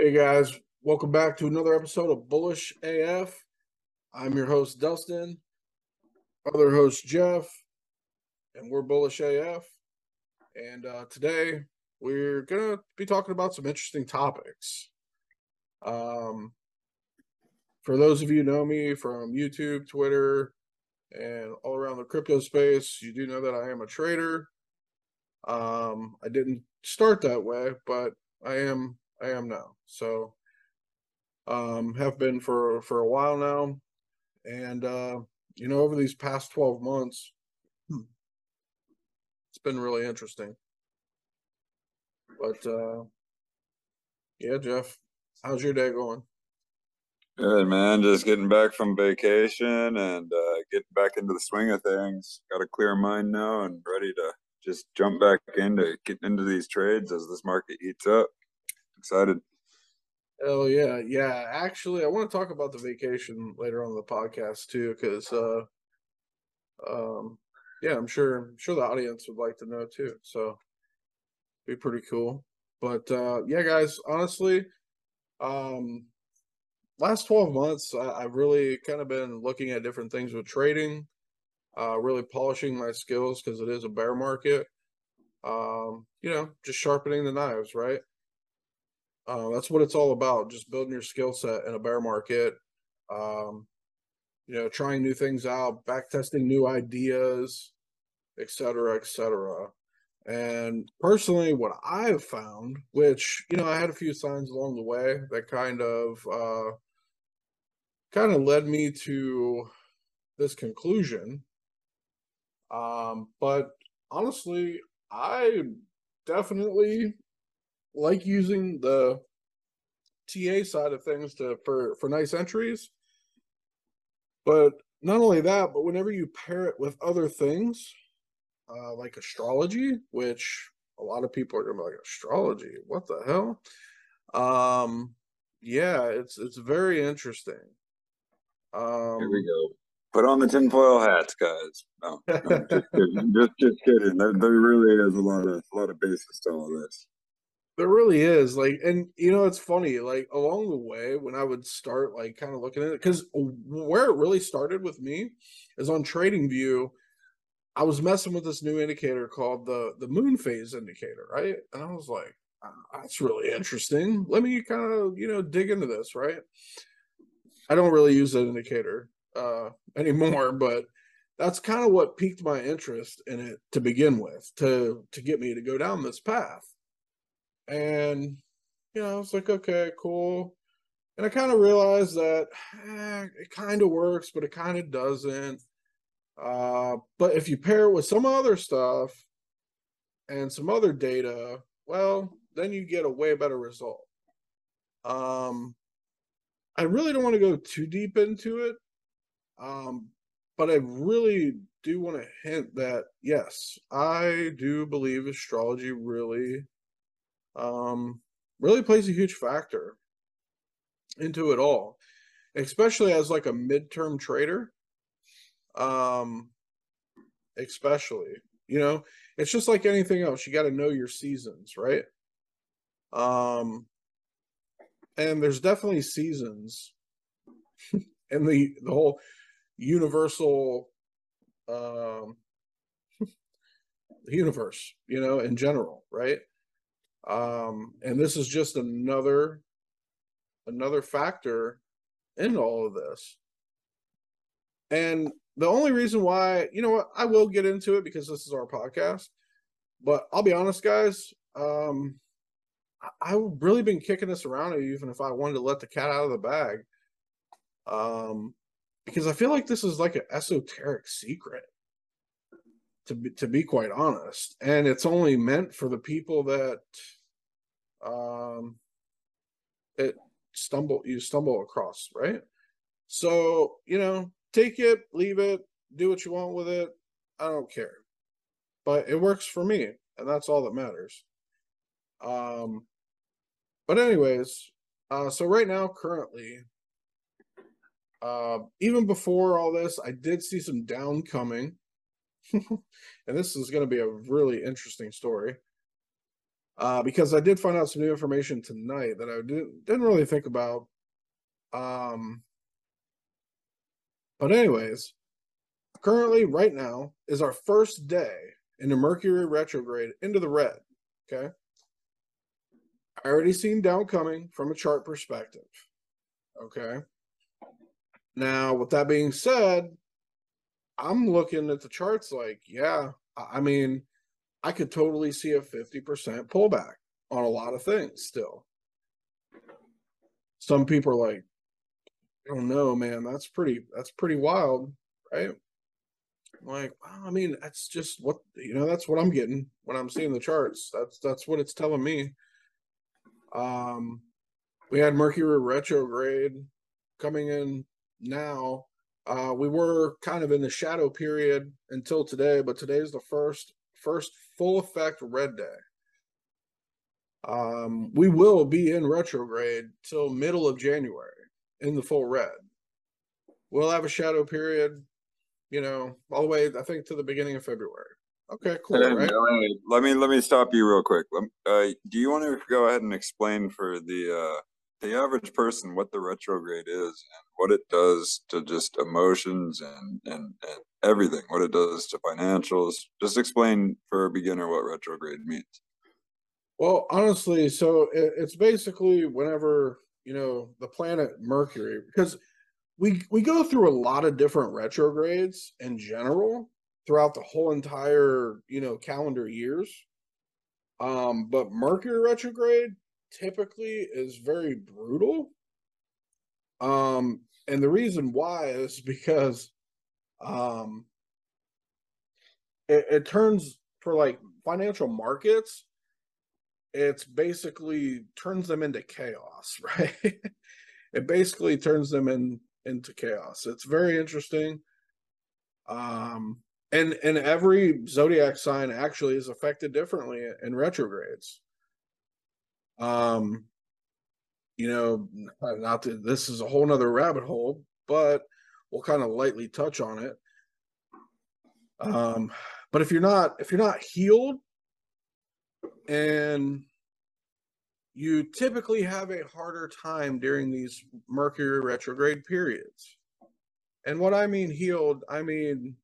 Hey guys, welcome back to another episode of Bullish AF. I'm your host Dustin, other host Jeff, and we're Bullish AF. And uh, today we're gonna be talking about some interesting topics. Um, for those of you know me from YouTube, Twitter, and all around the crypto space, you do know that I am a trader. Um, I didn't start that way, but I am I am now. So um have been for for a while now. And uh, you know, over these past 12 months, hmm, it's been really interesting. But uh yeah, Jeff, how's your day going? Good man, just getting back from vacation and uh, getting back into the swing of things. Got a clear mind now and ready to just jump back into getting into these trades as this market heats up. Excited. Oh yeah, yeah. Actually, I want to talk about the vacation later on the podcast too, because uh, um, yeah, I'm sure I'm sure the audience would like to know too. So be pretty cool. But uh, yeah, guys, honestly, um, last 12 months, I, have really kind of been looking at different things with trading, uh, really polishing my skills because it is a bear market. Um, you know, just sharpening the knives, right? Uh, that's what it's all about. Just building your skill set in a bear market. Um, you know, trying new things out, back testing new ideas, et cetera, et cetera. And personally, what I've found, which you know, I had a few signs along the way that kind of uh, kind of led me to this conclusion. Um, but honestly, I definitely like using the TA side of things to for for nice entries. But not only that, but whenever you pair it with other things, uh, like astrology, which a lot of people are gonna be like, astrology, what the hell? Um, yeah, it's it's very interesting. Um, Here we go. Put on the tinfoil hats, guys. No, no just kidding. just, just kidding. There, there really is a lot of a lot of basis to all this. There really is like, and you know, it's funny. Like along the way, when I would start like kind of looking at it, because where it really started with me is on TradingView. I was messing with this new indicator called the the moon phase indicator, right? And I was like, ah, that's really interesting. Let me kind of you know dig into this, right? I don't really use that indicator uh, anymore, but that's kind of what piqued my interest in it to begin with, to to get me to go down this path. And, you know, I was like, okay, cool. And I kind of realized that eh, it kind of works, but it kind of doesn't. Uh, but if you pair it with some other stuff and some other data, well, then you get a way better result. Um, I really don't want to go too deep into it, um, but I really do want to hint that yes, I do believe astrology really um, really plays a huge factor into it all, especially as like a midterm trader. Um, especially, you know, it's just like anything else. You got to know your seasons, right? Um, and there's definitely seasons in the the whole universal um universe, you know, in general, right? Um, and this is just another another factor in all of this. And the only reason why, you know what, I will get into it because this is our podcast. But I'll be honest, guys. Um, I, have really been kicking this around, even if I wanted to let the cat out of the bag. Um, because I feel like this is like an esoteric secret to be, to be quite honest. And it's only meant for the people that um it stumble you stumble across, right? So, you know, take it, leave it, do what you want with it. I don't care. But it works for me, and that's all that matters. Um but anyways, uh so right now currently uh, even before all this, I did see some down coming. and this is going to be a really interesting story. Uh, because I did find out some new information tonight that I didn't didn't really think about. Um, but anyways, currently, right now is our first day into Mercury retrograde into the red. Okay, I already seen down coming from a chart perspective. Okay. Now, with that being said, I'm looking at the charts like, yeah, I mean, I could totally see a 50% pullback on a lot of things still. Some people are like, I don't know, man, that's pretty that's pretty wild, right? Like, well, I mean, that's just what you know, that's what I'm getting when I'm seeing the charts. That's that's what it's telling me. Um we had Mercury retrograde coming in now. Uh, we were kind of in the shadow period until today, but today is the first first full effect red day. Um, we will be in retrograde till middle of January in the full red. We'll have a shadow period, you know, all the way I think to the beginning of February. Okay, cool. Hey, right? Let me let me stop you real quick. Uh, do you want to go ahead and explain for the uh, the average person what the retrograde is and what it does to just emotions and, and, and everything, what it does to financials. Just explain for a beginner what retrograde means. Well, honestly, so it, it's basically whenever, you know, the planet Mercury, because we we go through a lot of different retrogrades in general throughout the whole entire, you know, calendar years. Um, but Mercury retrograde typically is very brutal. Um, and the reason why is because um it, it turns for like financial markets, it's basically turns them into chaos, right? it basically turns them in into chaos. It's very interesting. Um and and every zodiac sign actually is affected differently in retrogrades um, you know, not that this is a whole nother rabbit hole, but we'll kind of lightly touch on it. Um, but if you're not if you're not healed and you typically have a harder time during these Mercury retrograde periods. And what I mean healed, I mean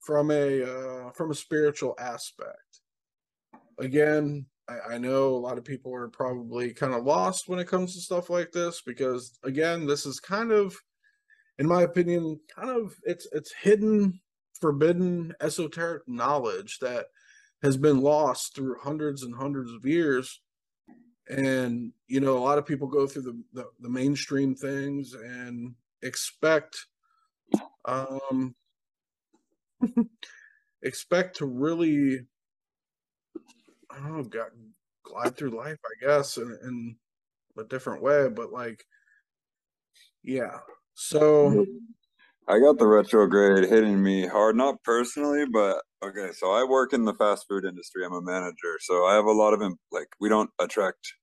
from a uh, from a spiritual aspect. Again, I, I know a lot of people are probably kind of lost when it comes to stuff like this because again, this is kind of, in my opinion, kind of it's it's hidden, forbidden, esoteric knowledge that has been lost through hundreds and hundreds of years and you know a lot of people go through the, the, the mainstream things and expect um expect to really I don't know, got glide through life, I guess, in, in a different way. But like, yeah. So I got the retrograde hitting me hard, not personally, but okay. So I work in the fast food industry. I'm a manager, so I have a lot of like we don't attract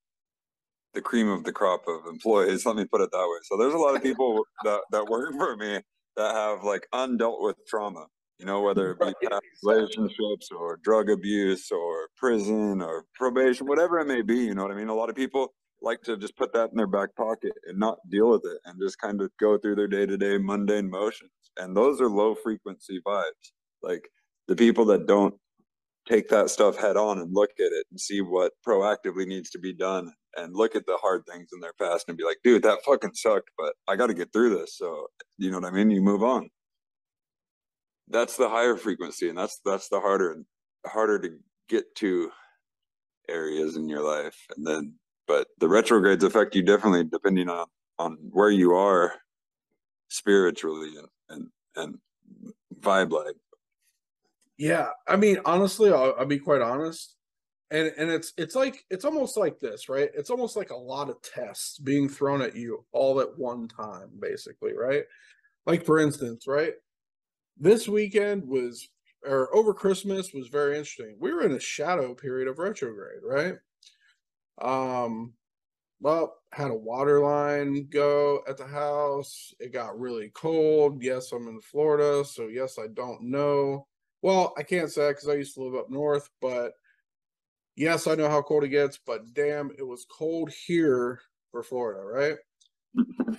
the cream of the crop of employees. Let me put it that way. So there's a lot of people that that work for me that have like undealt with trauma you know, whether it be past relationships or drug abuse or prison or probation, whatever it may be, you know what I mean? A lot of people like to just put that in their back pocket and not deal with it and just kind of go through their day to day mundane motions. And those are low frequency vibes. Like the people that don't take that stuff head on and look at it and see what proactively needs to be done and look at the hard things in their past and be like, dude, that fucking sucked, but I got to get through this. So, you know what I mean? You move on that's the higher frequency and that's that's the harder harder to get to areas in your life and then but the retrogrades affect you differently depending on on where you are spiritually and and, and vibe like. Yeah i mean honestly I'll, I'll be quite honest. And and it's it's like it's almost like this right? It's almost like a lot of tests being thrown at you all at one time basically right? Like for instance right? This weekend was or over Christmas was very interesting. We were in a shadow period of retrograde, right? Um, well, had a water line go at the house. It got really cold. Yes, I'm in Florida, so yes, I don't know. Well, I can't say because I used to live up north, but yes, I know how cold it gets, but damn, it was cold here for Florida, right? um,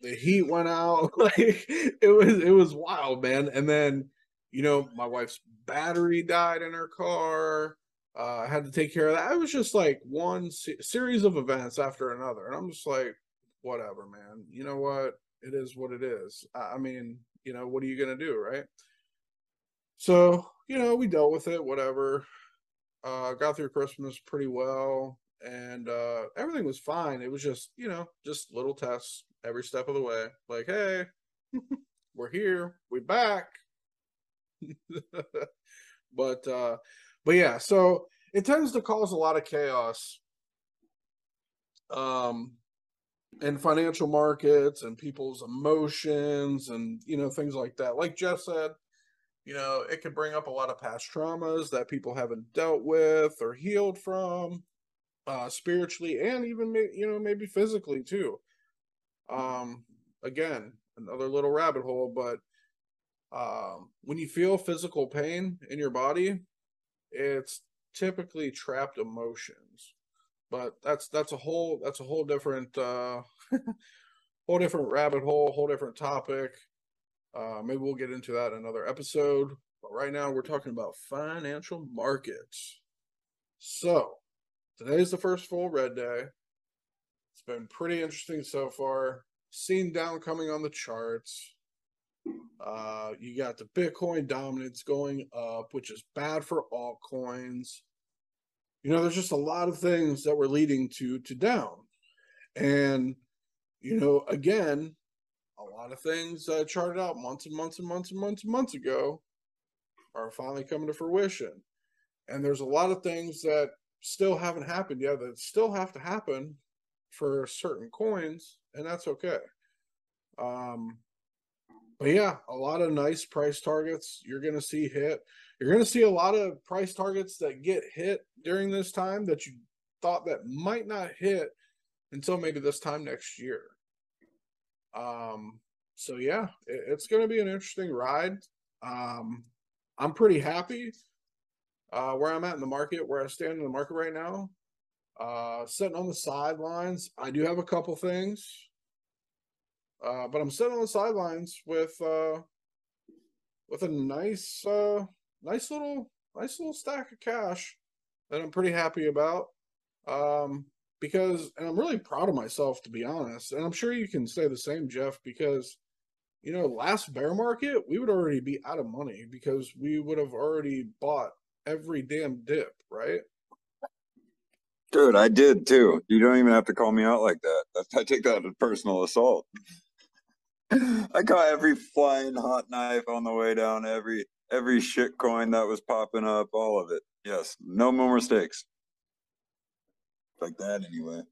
the heat went out. like it was it was wild, man. And then, you know, my wife's battery died in her car. Uh, had to take care of that. It was just like one se- series of events after another, and I'm just like, whatever, man. You know what? It is what it is. I, I mean, you know, what are you gonna do, right? So, you know, we dealt with it. Whatever. Uh, got through Christmas pretty well, and uh, everything was fine. It was just, you know, just little tests every step of the way. Like, hey, we're here, We're back. but uh but yeah, so it tends to cause a lot of chaos um in financial markets and people's emotions and you know things like that. Like Jeff said, you know, it could bring up a lot of past traumas that people haven't dealt with or healed from uh spiritually and even you know maybe physically too. Um again, another little rabbit hole, but um when you feel physical pain in your body, it's typically trapped emotions but that's that's a whole that's a whole different uh whole different rabbit hole whole different topic. Uh maybe we'll get into that in another episode but right now we're talking about financial markets. So today's the first full red day. It's been pretty interesting so far. Seen down coming on the charts uh, you got the Bitcoin dominance going up, which is bad for altcoins. You know, there's just a lot of things that were leading to to down, and you know, again, a lot of things uh, charted out months and months and months and months and months ago are finally coming to fruition, and there's a lot of things that still haven't happened yet that still have to happen for certain coins, and that's okay. Um, but yeah, a lot of nice price targets you're going to see hit. You're going to see a lot of price targets that get hit during this time that you thought that might not hit until maybe this time next year. Um, so yeah, it, it's going to be an interesting ride. Um, I'm pretty happy uh, where I'm at in the market, where I stand in the market right now. Uh, sitting on the sidelines, I do have a couple things uh, but I'm sitting on the sidelines with uh, with a nice uh, nice little nice little stack of cash that I'm pretty happy about. Um, because and I'm really proud of myself to be honest. And I'm sure you can say the same, Jeff, because you know, last bear market, we would already be out of money because we would have already bought every damn dip, right? Dude, I did too. You don't even have to call me out like that. I take that as personal assault. I caught every flying hot knife on the way down, every every shit coin that was popping up, all of it. Yes, no more mistakes. Like that anyway.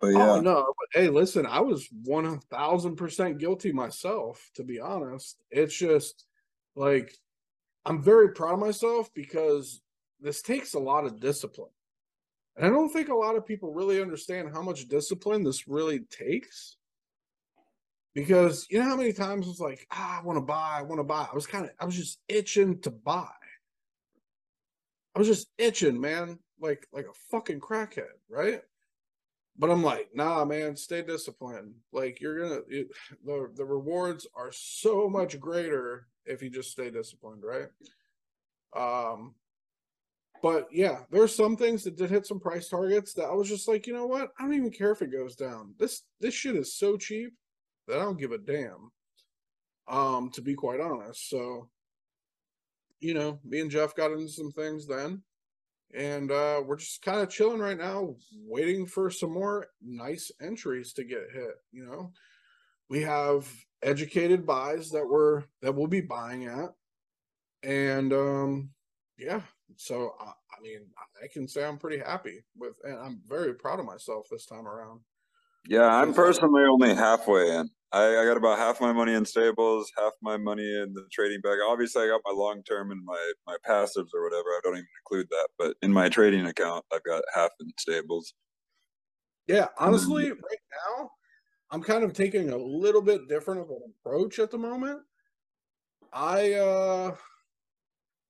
But oh, yeah. Oh no, hey, listen, I was one thousand percent guilty myself, to be honest. It's just like I'm very proud of myself because this takes a lot of discipline. And I don't think a lot of people really understand how much discipline this really takes because you know how many times I was like, ah, I want to buy, I want to buy. I was kind of, I was just itching to buy. I was just itching, man, like like a fucking crackhead, right? But I'm like, nah, man, stay disciplined. Like you're gonna, the the rewards are so much greater if you just stay disciplined, right? Um, but yeah, there's some things that did hit some price targets that I was just like, you know what? I don't even care if it goes down. This this shit is so cheap that I don't give a damn. Um, to be quite honest. So, you know, me and Jeff got into some things then. And uh, we're just kind of chilling right now, waiting for some more nice entries to get hit. You know, we have educated buys that we're that we'll be buying at, and um, yeah. So I, I mean, I can say I'm pretty happy with, and I'm very proud of myself this time around. Yeah, I'm personally only halfway in. I, I got about half my money in stables, half my money in the trading bag. Obviously, I got my long term and my my passives or whatever. I don't even include that, but in my trading account, I've got half in stables. Yeah, honestly, right now, I'm kind of taking a little bit different of an approach at the moment. I uh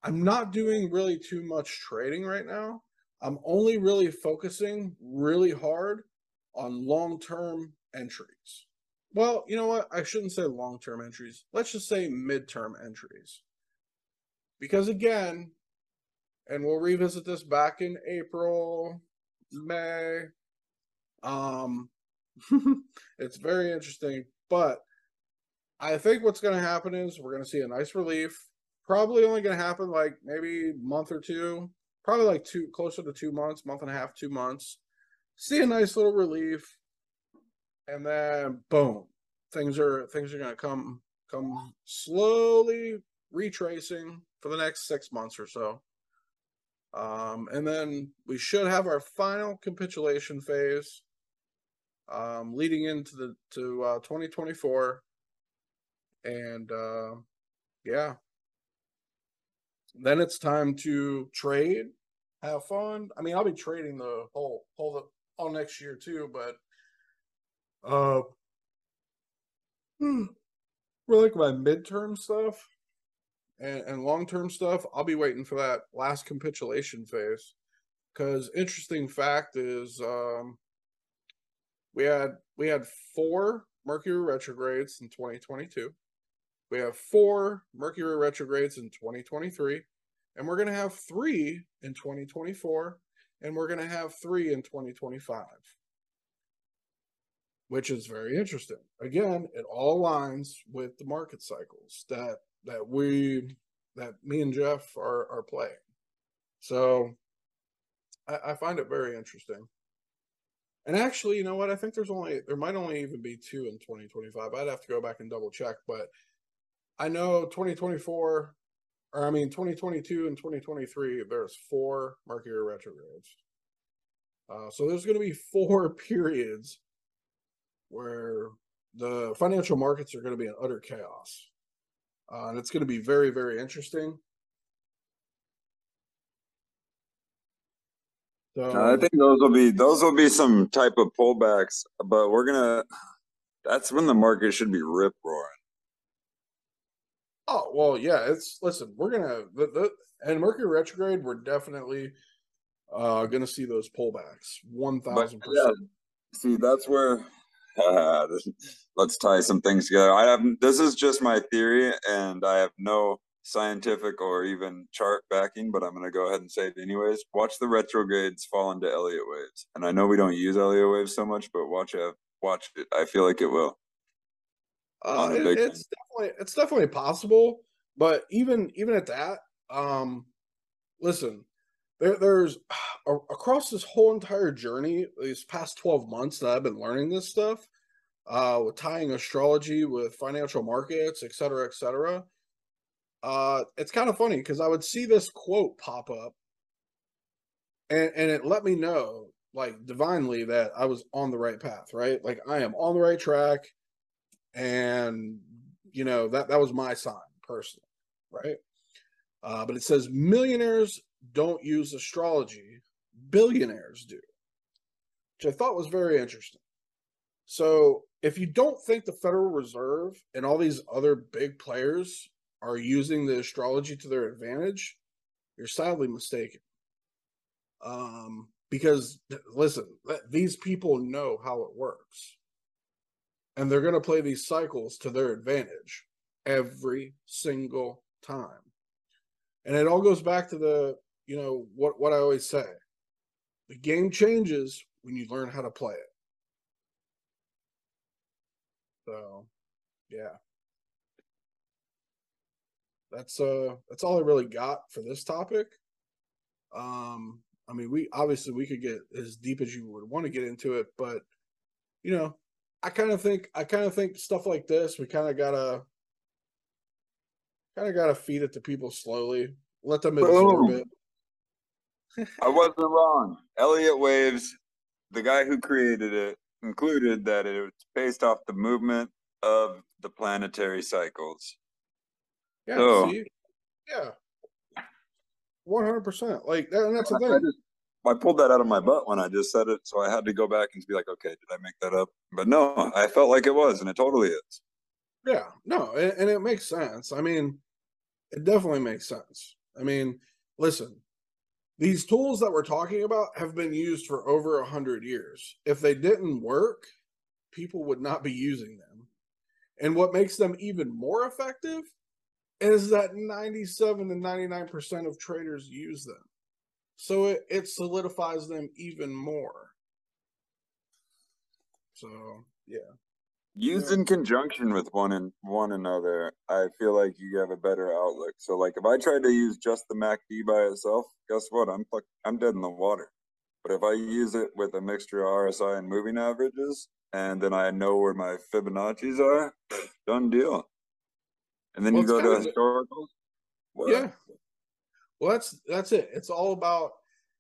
I'm not doing really too much trading right now. I'm only really focusing really hard on long term entries. Well, you know what? I shouldn't say long term entries. Let's just say midterm entries. Because again, and we'll revisit this back in April, May. Um, it's very interesting, but I think what's going to happen is we're going to see a nice relief. Probably only going to happen like maybe month or two, probably like two, closer to two months, month and a half, two months. See a nice little relief, and then boom, things are things are going to come come slowly retracing for the next six months or so. Um, and then we should have our final capitulation phase um, leading into the to uh, 2024 and uh, yeah. Then it's time to trade have fun. I mean i'll be trading the whole whole the all next year too but uh hmm, for like my midterm stuff and, and long-term stuff i'll be waiting for that last capitulation phase. Because interesting fact is um we had we had four mercury retrogrades in 2022 we have four Mercury retrogrades in 2023, and we're going to have three in 2024, and we're going to have three in 2025, which is very interesting. Again, it all aligns with the market cycles that that we that me and Jeff are are playing. So I, I find it very interesting. And actually, you know what? I think there's only there might only even be two in 2025. I'd have to go back and double check, but I know 2024, or I mean 2022 and 2023, there's four Mercury retrogrades. Uh, so there's going to be four periods where the financial markets are going to be in utter chaos. Uh, and it's going to be very, very interesting. So, I think those will be those will be some type of pullbacks, but we're gonna. That's when the market should be rip roaring. Oh well, yeah. It's listen. We're gonna the, the and Mercury retrograde. We're definitely uh gonna see those pullbacks. One thousand percent. See, that's where. Uh, let's tie some things together. I have this is just my theory, and I have no scientific or even chart backing, but I'm going to go ahead and say it anyways. Watch the retrogrades fall into Elliott waves, and I know we don't use Elliott waves so much, but watch it. Watch it. I feel like it will. Uh, it, it's definitely it's definitely possible, but even even at that, um, listen, there, there's across this whole entire journey, these past twelve months that I've been learning this stuff, uh, with tying astrology with financial markets, et cetera, et cetera. Uh, it's kind of funny because I would see this quote pop up, and and it let me know like divinely that I was on the right path, right? Like I am on the right track and you know that that was my sign personally, right? Uh, but it says millionaires don't use astrology, billionaires do, which I thought was very interesting. So if you don't think the Federal Reserve and all these other big players are using the astrology to their advantage, you're sadly mistaken. Um, because listen, these people know how it works and they're going to play these cycles to their advantage every single time. And it all goes back to the, you know, what what I always say. The game changes when you learn how to play it. So, yeah. That's uh that's all I really got for this topic. Um I mean, we obviously we could get as deep as you would want to get into it, but you know, I kind of think I kind of think stuff like this we kind of gotta kind of gotta feed it to people slowly, let them absorb Boom. it. I wasn't wrong. Elliott Waves, the guy who created it, concluded that it was based off the movement of the planetary cycles. Yeah, so, see? yeah, one hundred percent. Like, and that's the thing. I pulled that out of my butt when I just said it, so I had to go back and be like, okay, did I make that up? But no, I felt like it was, and it totally is. Yeah, no, and, and it makes sense. I mean, it definitely makes sense. I mean, listen, these tools that we're talking about have been used for over a hundred years. If they didn't work, people would not be using them. And what makes them even more effective is that 97 to 99% of traders use them. So it, it solidifies them even more. So yeah. Used in conjunction with one and one another, I feel like you have a better outlook. So like if I tried to use just the MACD by itself, guess what? I'm fuck, I'm dead in the water. But if I use it with a mixture of RSI and moving averages, and then I know where my Fibonacci's are, done deal. And then well, you go to historical. Yeah. Well, that's that's it. It's all about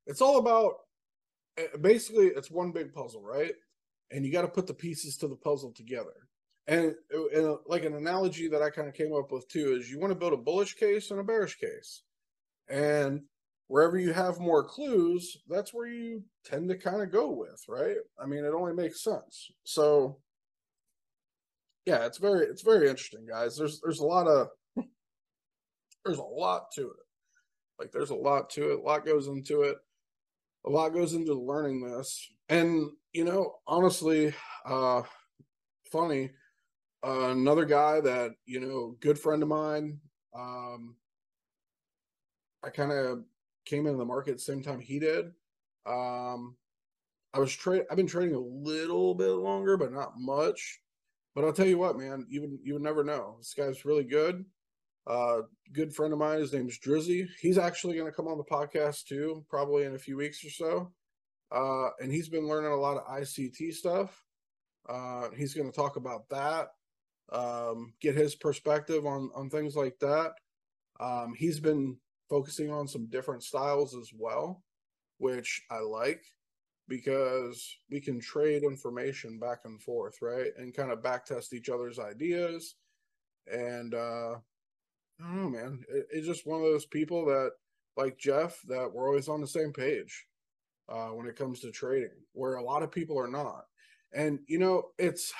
it's all about eh, basically it's one big puzzle, right? And you got to put the pieces to the puzzle together. And, and like an analogy that I kind of came up with too is you want to build a bullish case and a bearish case. And wherever you have more clues, that's where you tend to kind of go with, right? I mean, it only makes sense. So yeah, it's very it's very interesting, guys. There's there's a lot of there's a lot to it. Like there's a lot to it. A lot goes into it. A lot goes into learning this. And you know, honestly, uh funny, uh, another guy that, you know, good friend of mine, um I kind of came into the market same time he did. Um I was trade I've been trading a little bit longer, but not much. But I'll tell you what, man, you would you would never know. This guy's really good. Uh, good friend of mine. His name's Drizzy. He's actually going to come on the podcast too, probably in a few weeks or so. Uh, and he's been learning a lot of ICT stuff. Uh, he's going to talk about that, um, get his perspective on on things like that. Um, he's been focusing on some different styles as well, which I like because we can trade information back and forth, right? And kind of back test each other's ideas. And uh I don't know, man. It, it's just one of those people that like Jeff that we're always on the same page uh when it comes to trading, where a lot of people are not. And you know, it's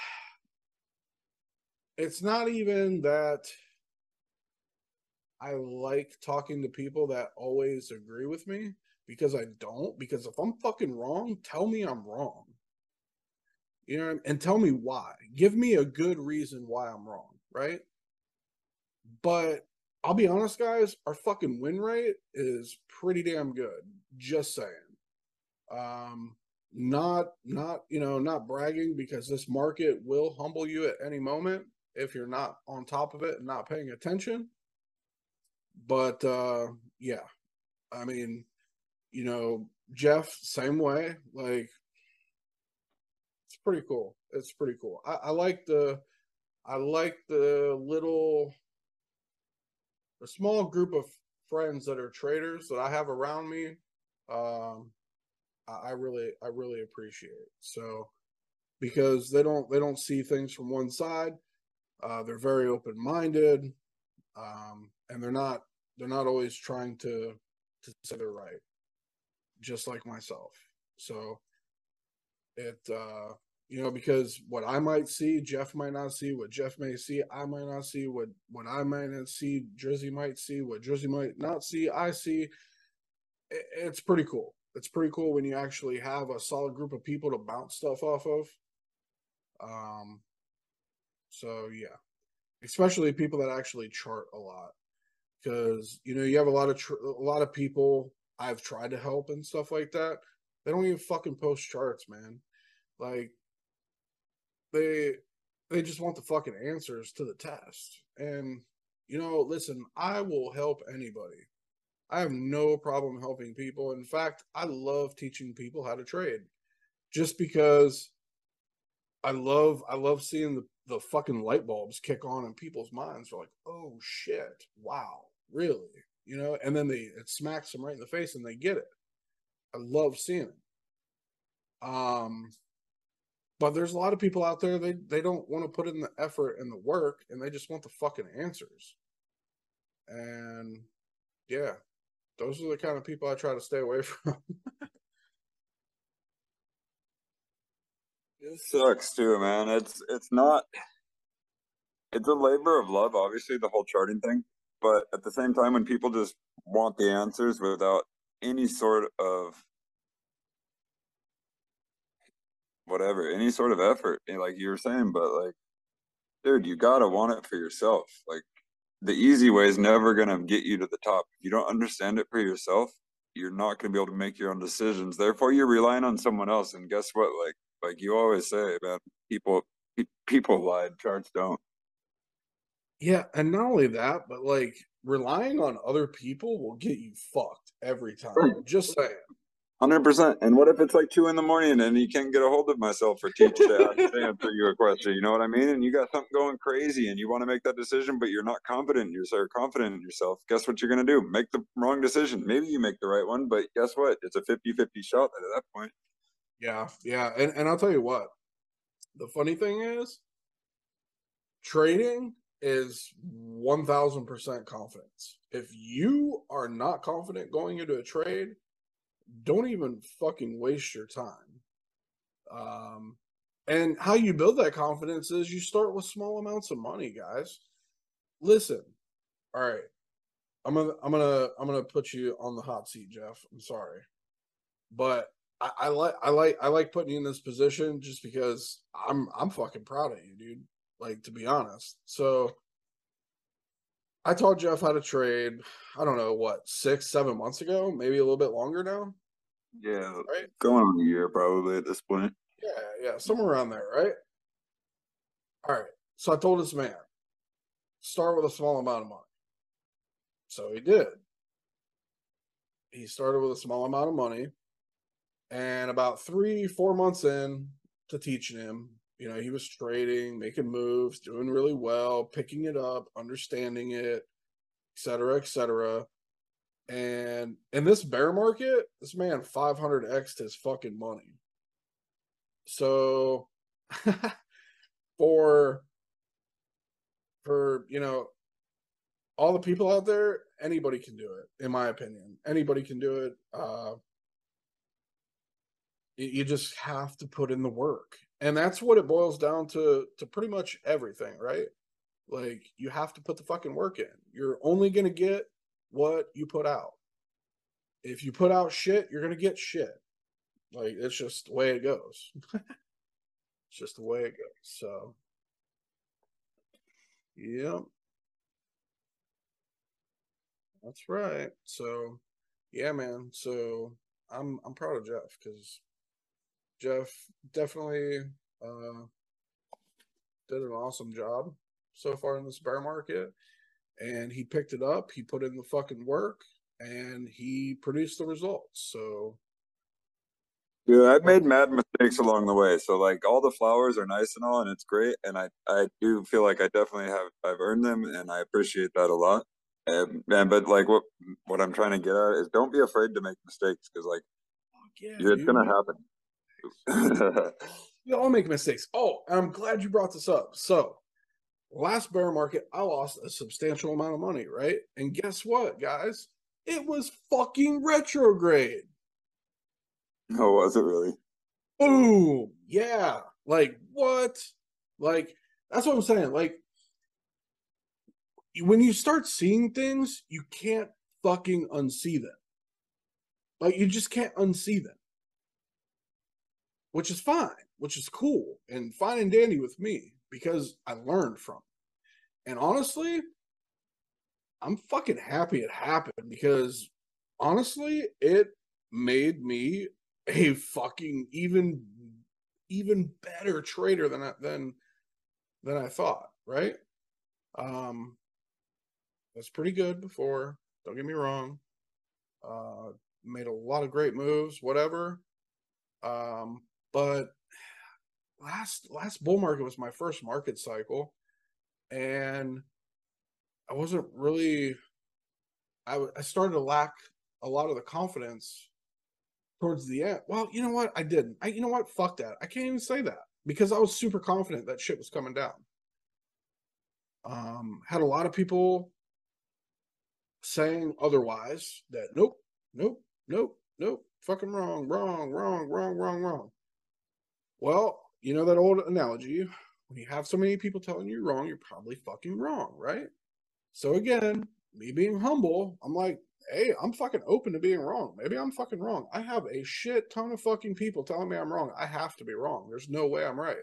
it's not even that I like talking to people that always agree with me because I don't. Because if I'm fucking wrong, tell me I'm wrong. You know, and tell me why. Give me a good reason why I'm wrong, right? But I'll be honest, guys, our fucking win rate is pretty damn good. Just saying. Um, not not you know not bragging because this market will humble you at any moment if you're not on top of it and not paying attention but uh yeah i mean you know, Jeff, same way. Like, it's pretty cool. It's pretty cool. I, I like the, I like the little, the small group of friends that are traders that I have around me. Um, I, really, I really appreciate it. So, because they don't, they don't see things from one side. Uh, they're very open minded, um, and they're not, they're not always trying to, to say they're right just like myself. So it uh you know because what I might see, Jeff might not see. What Jeff may see, I might not see. What what I might not see, Drizzy might see. What Drizzy might not see, I see. It, it's pretty cool. It's pretty cool when you actually have a solid group of people to bounce stuff off of. Um. So yeah, especially people that actually chart a lot, because you know you have a lot of tr- a lot of people I've tried to help and stuff like that, they don't even fucking post charts, man. Like they they just want the fucking answers to the test. And you know, listen, I will help anybody. I have no problem helping people. In fact, I love teaching people how to trade. Just because I love I love seeing the, the fucking light bulbs kick on in people's minds. They're like, oh shit, wow, really? you know, and then they it smacks them right in the face and they get it. I love seeing it. Um, but there's a lot of people out there they they don't want to put in the effort and the work, and they just want the fucking answers. And yeah, those are the kind of people I try to stay away from. it sucks too, man. It's it's not. It's a labor of love, obviously, the whole charting thing but at the same time, when people just want the answers without any sort of whatever, any sort of effort, eh, like you were saying, but like, dude, you gotta want it for yourself. Like, the easy way is never gonna get you to the top. If you don't understand it for yourself, you're not gonna be able to make your own decisions. Therefore, you're relying on someone else. And guess what? Like, like you always say, man, people people lie, charts don't. Yeah, and not only that, but like relying on other people will get you fucked every time. Just saying. Hundred percent. And what if it's like two in the morning and you can't get a hold of myself for teach to answer you a question? You know what I mean? And you got something going crazy and you want to make that decision, but you're not confident yourself, confident in yourself. Guess what you're gonna do? Make the wrong decision. Maybe you make the right one, but guess what? It's a 50-50 shot at that point. Yeah, yeah. And and I'll tell you what, the funny thing is trading is 1000% confidence. If you are not confident going into a trade, don't even fucking waste your time. Um, and how you build that confidence is you start with small amounts of money, guys. Listen, all right. I'm gonna I'm gonna I'm gonna put you on the hot seat, Jeff. I'm sorry. But I, I like I like I like putting you in this position just because I'm I'm fucking proud of you, dude. Like to be honest. So I taught Jeff how to trade, I don't know what, six, seven months ago, maybe a little bit longer now. Yeah, right. Going on a year probably at this point. Yeah, yeah, somewhere around there, right? All right. So I told this man, start with a small amount of money. So he did. He started with a small amount of money. And about three, four months in to teaching him, you know, he was trading, making moves, doing really well, picking it up, understanding it, et cetera, et cetera. And in this bear market, this man 500x his fucking money. So for for you know all the people out there, anybody can do it, in my opinion. Anybody can do it. Uh you just have to put in the work and that's what it boils down to to pretty much everything right like you have to put the fucking work in you're only going to get what you put out. If you put out shit you're going to get shit. Like it's just the way it goes. It's just the way it goes so. Yeah that's right. So yeah man. So i'm i'm proud of jeff because Jeff definitely uh, did an awesome job so far in this bear market. And he picked it up, he put in the fucking work, and he produced the results. So yeah, I've made mad mistakes along the way. So like all the flowers are nice and all and it's great. And I, I do feel like I definitely have I've earned them and I appreciate that a lot. And, and but like what what I'm trying to get at is don't be afraid to make mistakes because like yeah, it's dude. gonna happen. we all make mistakes. Oh, I'm glad you brought this up. So, last bear market, I lost a substantial amount of money, right? And guess what, guys? It was fucking retrograde. Oh, was it really? Boom. Yeah. Like, what? Like, that's what I'm saying. Like, when you start seeing things, you can't fucking unsee them. Like, you just can't unsee them which is fine, which is cool and fine and dandy with me because I learned from it. And honestly, I'm fucking happy it happened because honestly, it made me a fucking even even better trader than I, than than I thought, right? Um that's pretty good before, don't get me wrong. Uh made a lot of great moves, whatever. Um but last last bull market was my first market cycle, and I wasn't really. I I started to lack a lot of the confidence towards the end. Well, you know what? I didn't. I you know what? Fuck that. I can't even say that because I was super confident that shit was coming down. Um, had a lot of people saying otherwise that nope, nope, nope, nope, fucking wrong, wrong, wrong, wrong, wrong, wrong. Well, you know that old analogy when you have so many people telling you you're wrong, you're probably fucking wrong, right? So again, me being humble, I'm like, hey, I'm fucking open to being wrong. Maybe I'm fucking wrong. I have a shit ton of fucking people telling me I'm wrong. I have to be wrong. There's no way I'm right.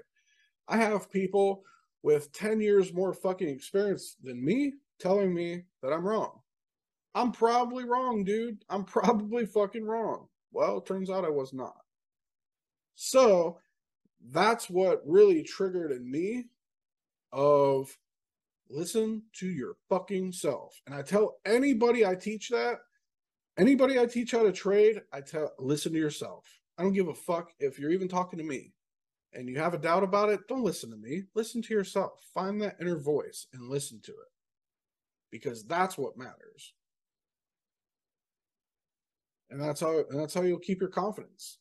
I have people with 10 years more fucking experience than me telling me that I'm wrong. I'm probably wrong, dude. I'm probably fucking wrong. Well, turns out I was not. So that's what really triggered in me of listen to your fucking self. And I tell anybody I teach that, anybody I teach how to trade, I tell listen to yourself. I don't give a fuck if you're even talking to me and you have a doubt about it, don't listen to me. Listen to yourself. Find that inner voice and listen to it. Because that's what matters. And that's how and that's how you'll keep your confidence.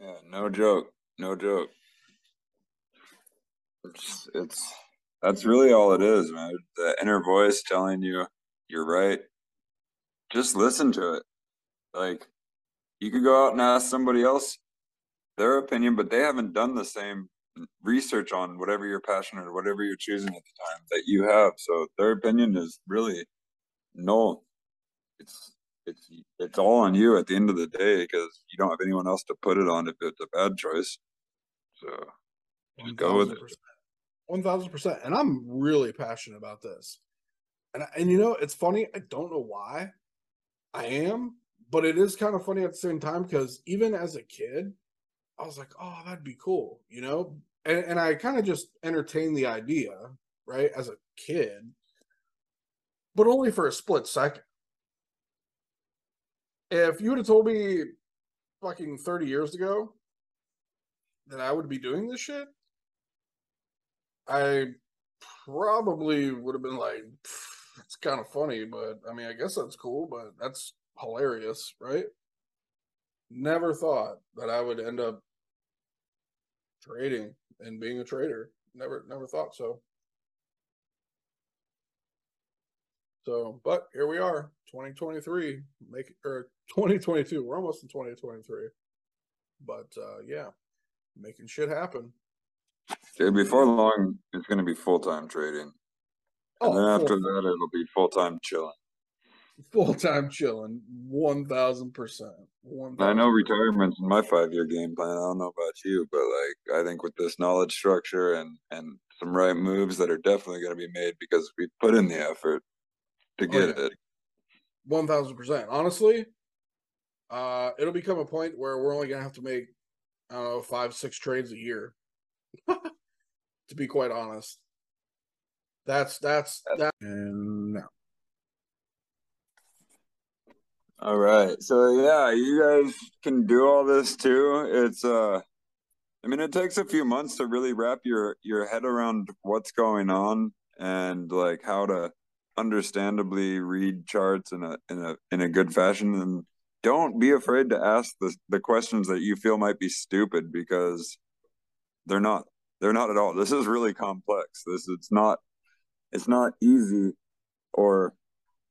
Yeah, no joke. No joke. It's it's that's really all it is, man. The inner voice telling you you're right. Just listen to it. Like you could go out and ask somebody else their opinion, but they haven't done the same research on whatever you're passionate or whatever you're choosing at the time that you have. So their opinion is really no. It's it's it's all on you at the end of the day because you don't have anyone else to put it on if it's a bad choice. So just go with it. One thousand percent. And I'm really passionate about this. And and you know, it's funny. I don't know why. I am, but it is kind of funny at the same time because even as a kid, I was like, oh, that'd be cool, you know. And and I kind of just entertained the idea, right, as a kid, but only for a split second. If you would have told me fucking 30 years ago that I would be doing this shit, I probably would have been like, it's kind of funny, but I mean, I guess that's cool, but that's hilarious, right? Never thought that I would end up trading and being a trader. Never, never thought so. So, but here we are, 2023, make or 2022. We're almost in 2023. But uh yeah, making shit happen. Yeah, before long, it's going to be full time trading. And oh, then after that, it'll be full time chilling. Full time chilling, 1000%. I know retirement's in my five year game plan. I don't know about you, but like, I think with this knowledge structure and, and some right moves that are definitely going to be made because we put in the effort to oh, get oh, yeah. it. 1000%. Honestly, uh, it'll become a point where we're only going to have to make, I don't know, five, six trades a year to be quite honest. That's that's that. And no. All right. So yeah, you guys can do all this too. It's uh I mean it takes a few months to really wrap your your head around what's going on and like how to understandably read charts in a in a in a good fashion and don't be afraid to ask the the questions that you feel might be stupid because they're not. They're not at all. This is really complex. This it's not it's not easy or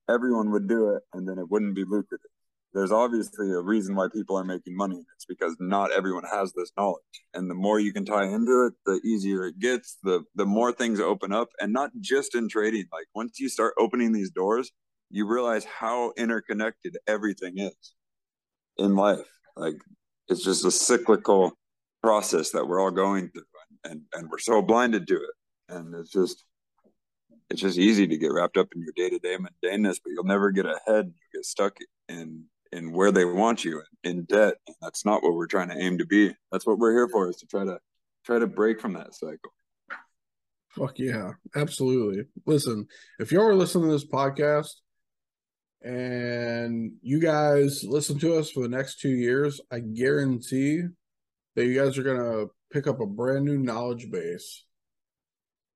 everyone would do it and then it wouldn't be lucrative. There's obviously a reason why people are making money. It's because not everyone has this knowledge. And the more you can tie into it, the easier it gets, the the more things open up and not just in trading. Like once you start opening these doors, you realize how interconnected everything is in life. Like it's just a cyclical process that we're all going through and and we're so blinded to it. And it's just it's just easy to get wrapped up in your day-to-day mundaneness but you'll never get ahead you get stuck in in where they want you in debt. And that's not what we're trying to aim to be. That's what we're here for is to try to try to break from that cycle. Fuck yeah. Absolutely. Listen if y'all are listening to this podcast and you guys listen to us for the next two years i guarantee that you guys are to pick up a brand new knowledge base.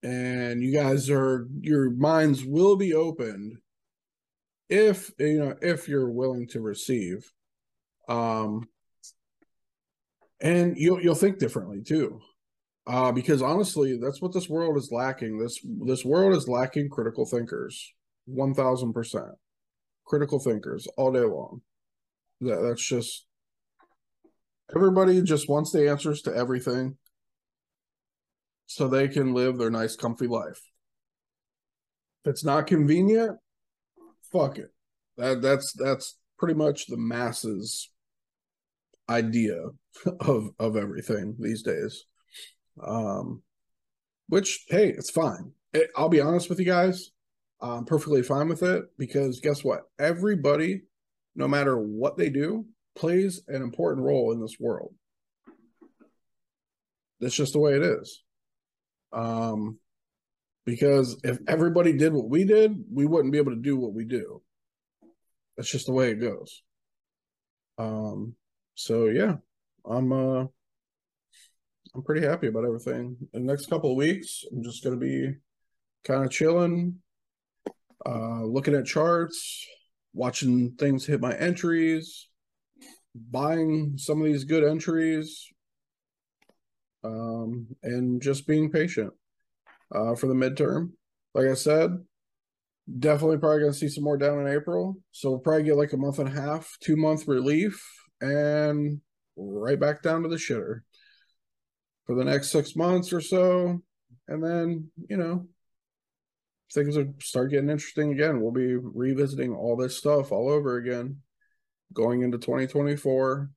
And you guys are, your minds will be opened if, you know, if you're willing to receive. Um, and you'll, you'll think differently too. Uh, because honestly, that's what this world is lacking. This, this world is lacking critical thinkers. 1000% critical thinkers all day long. That, that's just Everybody just wants the answers to everything so they can live their nice, comfy life. If it's not convenient, fuck it. That that's that's pretty much the masses idea of of everything these days. Um which hey, it's fine. It, I'll be honest with you guys. I'm perfectly fine with it because guess what? Everybody, no matter what they do, plays an important role in this world. That's just the way it is. Um, because if everybody did what we did, we wouldn't be able to do what we do. That's just the way it goes. Um, so yeah, I'm uh I'm pretty happy about everything. In the next couple of weeks, I'm just gonna be kind of chilling, uh looking at charts, watching things hit my entries, buying some of these good entries, um, and just being patient uh, for the midterm. Like I said, definitely probably going to see some more down in April. So we'll probably get like a month and a half, two month relief, and right back down to the shitter for the next six months or so. And then, you know, things will start getting interesting again. We'll be revisiting all this stuff all over again going into 2024,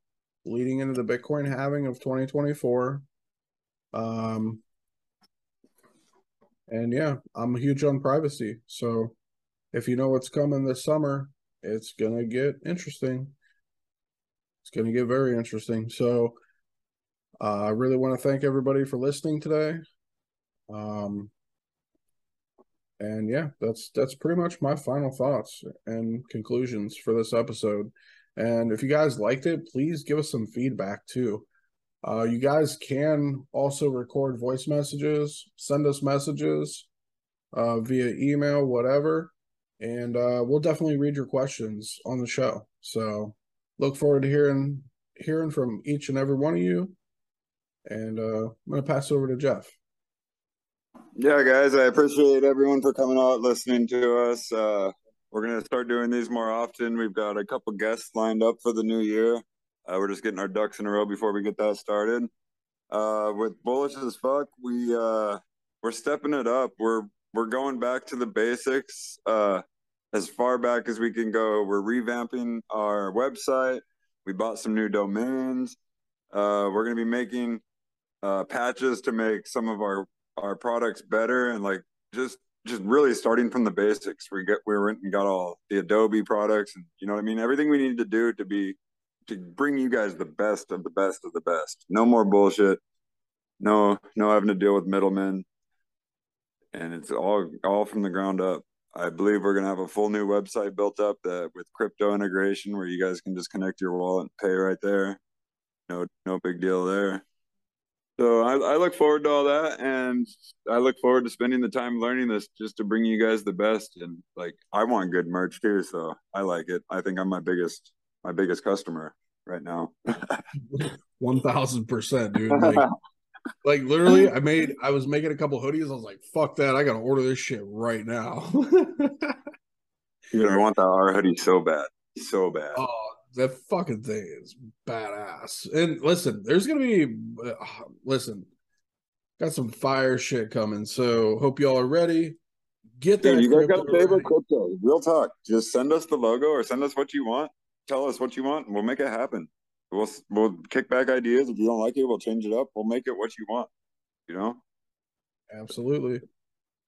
leading into the Bitcoin halving of 2024. Um, and yeah, I'm huge on privacy. So if you know what's coming this summer, it's going to get interesting. It's going to get very interesting. So uh, I really want to thank everybody for listening today. Um, and yeah, that's that's pretty much my final thoughts and conclusions for this episode. And if you guys liked it, please give us some feedback too. Uh, you guys can also record voice messages, send us messages uh, via email, whatever, and uh, we'll definitely read your questions on the show. So look forward to hearing hearing from each and every one of you. And uh, I'm going to pass over to Jeff. Yeah, guys, I appreciate everyone for coming out, listening to us. Uh, we're going to start doing these more often. We've got a couple guests lined up for the new year. Uh, we're just getting our ducks in a row before we get that started. Uh, with bullish as fuck, we uh, we're stepping it up. We're we're going back to the basics uh, as far back as we can go. We're revamping our website. We bought some new domains. Uh, we're going to be making uh, patches to make some of our our products better and like just just really starting from the basics. We get we went and got all the Adobe products, and you know what I mean. Everything we need to do to be to bring you guys the best of the best of the best. No more bullshit. No, no having to deal with middlemen, and it's all all from the ground up. I believe we're gonna have a full new website built up that with crypto integration, where you guys can just connect your wallet and pay right there. No, no big deal there. So I, I, look forward to all that, and I look forward to spending the time learning this just to bring you guys the best. And like, I want good merch too, so I like it. I think I'm my biggest my biggest customer right now. One thousand percent, dude. Like, like literally, I made I was making a couple hoodies. I was like, "Fuck that! I gotta order this shit right now." Dude, I want that R hoodie so bad, so bad. Oh, that fucking thing is badass. And listen, there's gonna be uh, listen, got some fire shit coming. So hope y'all are ready. Get that. Dude, you guys got a favorite crypto? Real talk. Just send us the logo or send us what you want. Tell us what you want, and we'll make it happen. We'll we'll kick back ideas. If you don't like it, we'll change it up. We'll make it what you want. You know. Absolutely.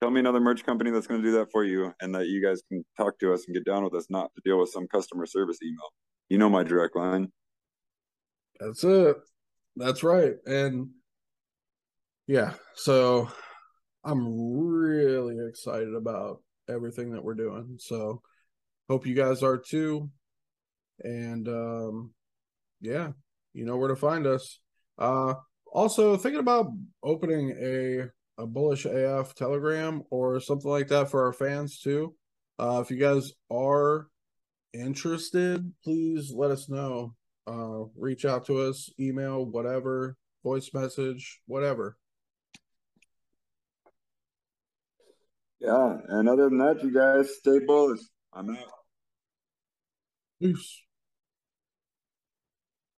Tell me another merch company that's going to do that for you, and that you guys can talk to us and get down with us, not to deal with some customer service email. You know my direct line. That's it. That's right. And yeah, so I'm really excited about everything that we're doing. So hope you guys are too. And um yeah, you know where to find us. Uh also thinking about opening a a bullish AF telegram or something like that for our fans too. Uh if you guys are interested, please let us know. Uh, reach out to us, email, whatever, voice message, whatever. Yeah, and other than that, you guys stay bullish. I'm out. Peace.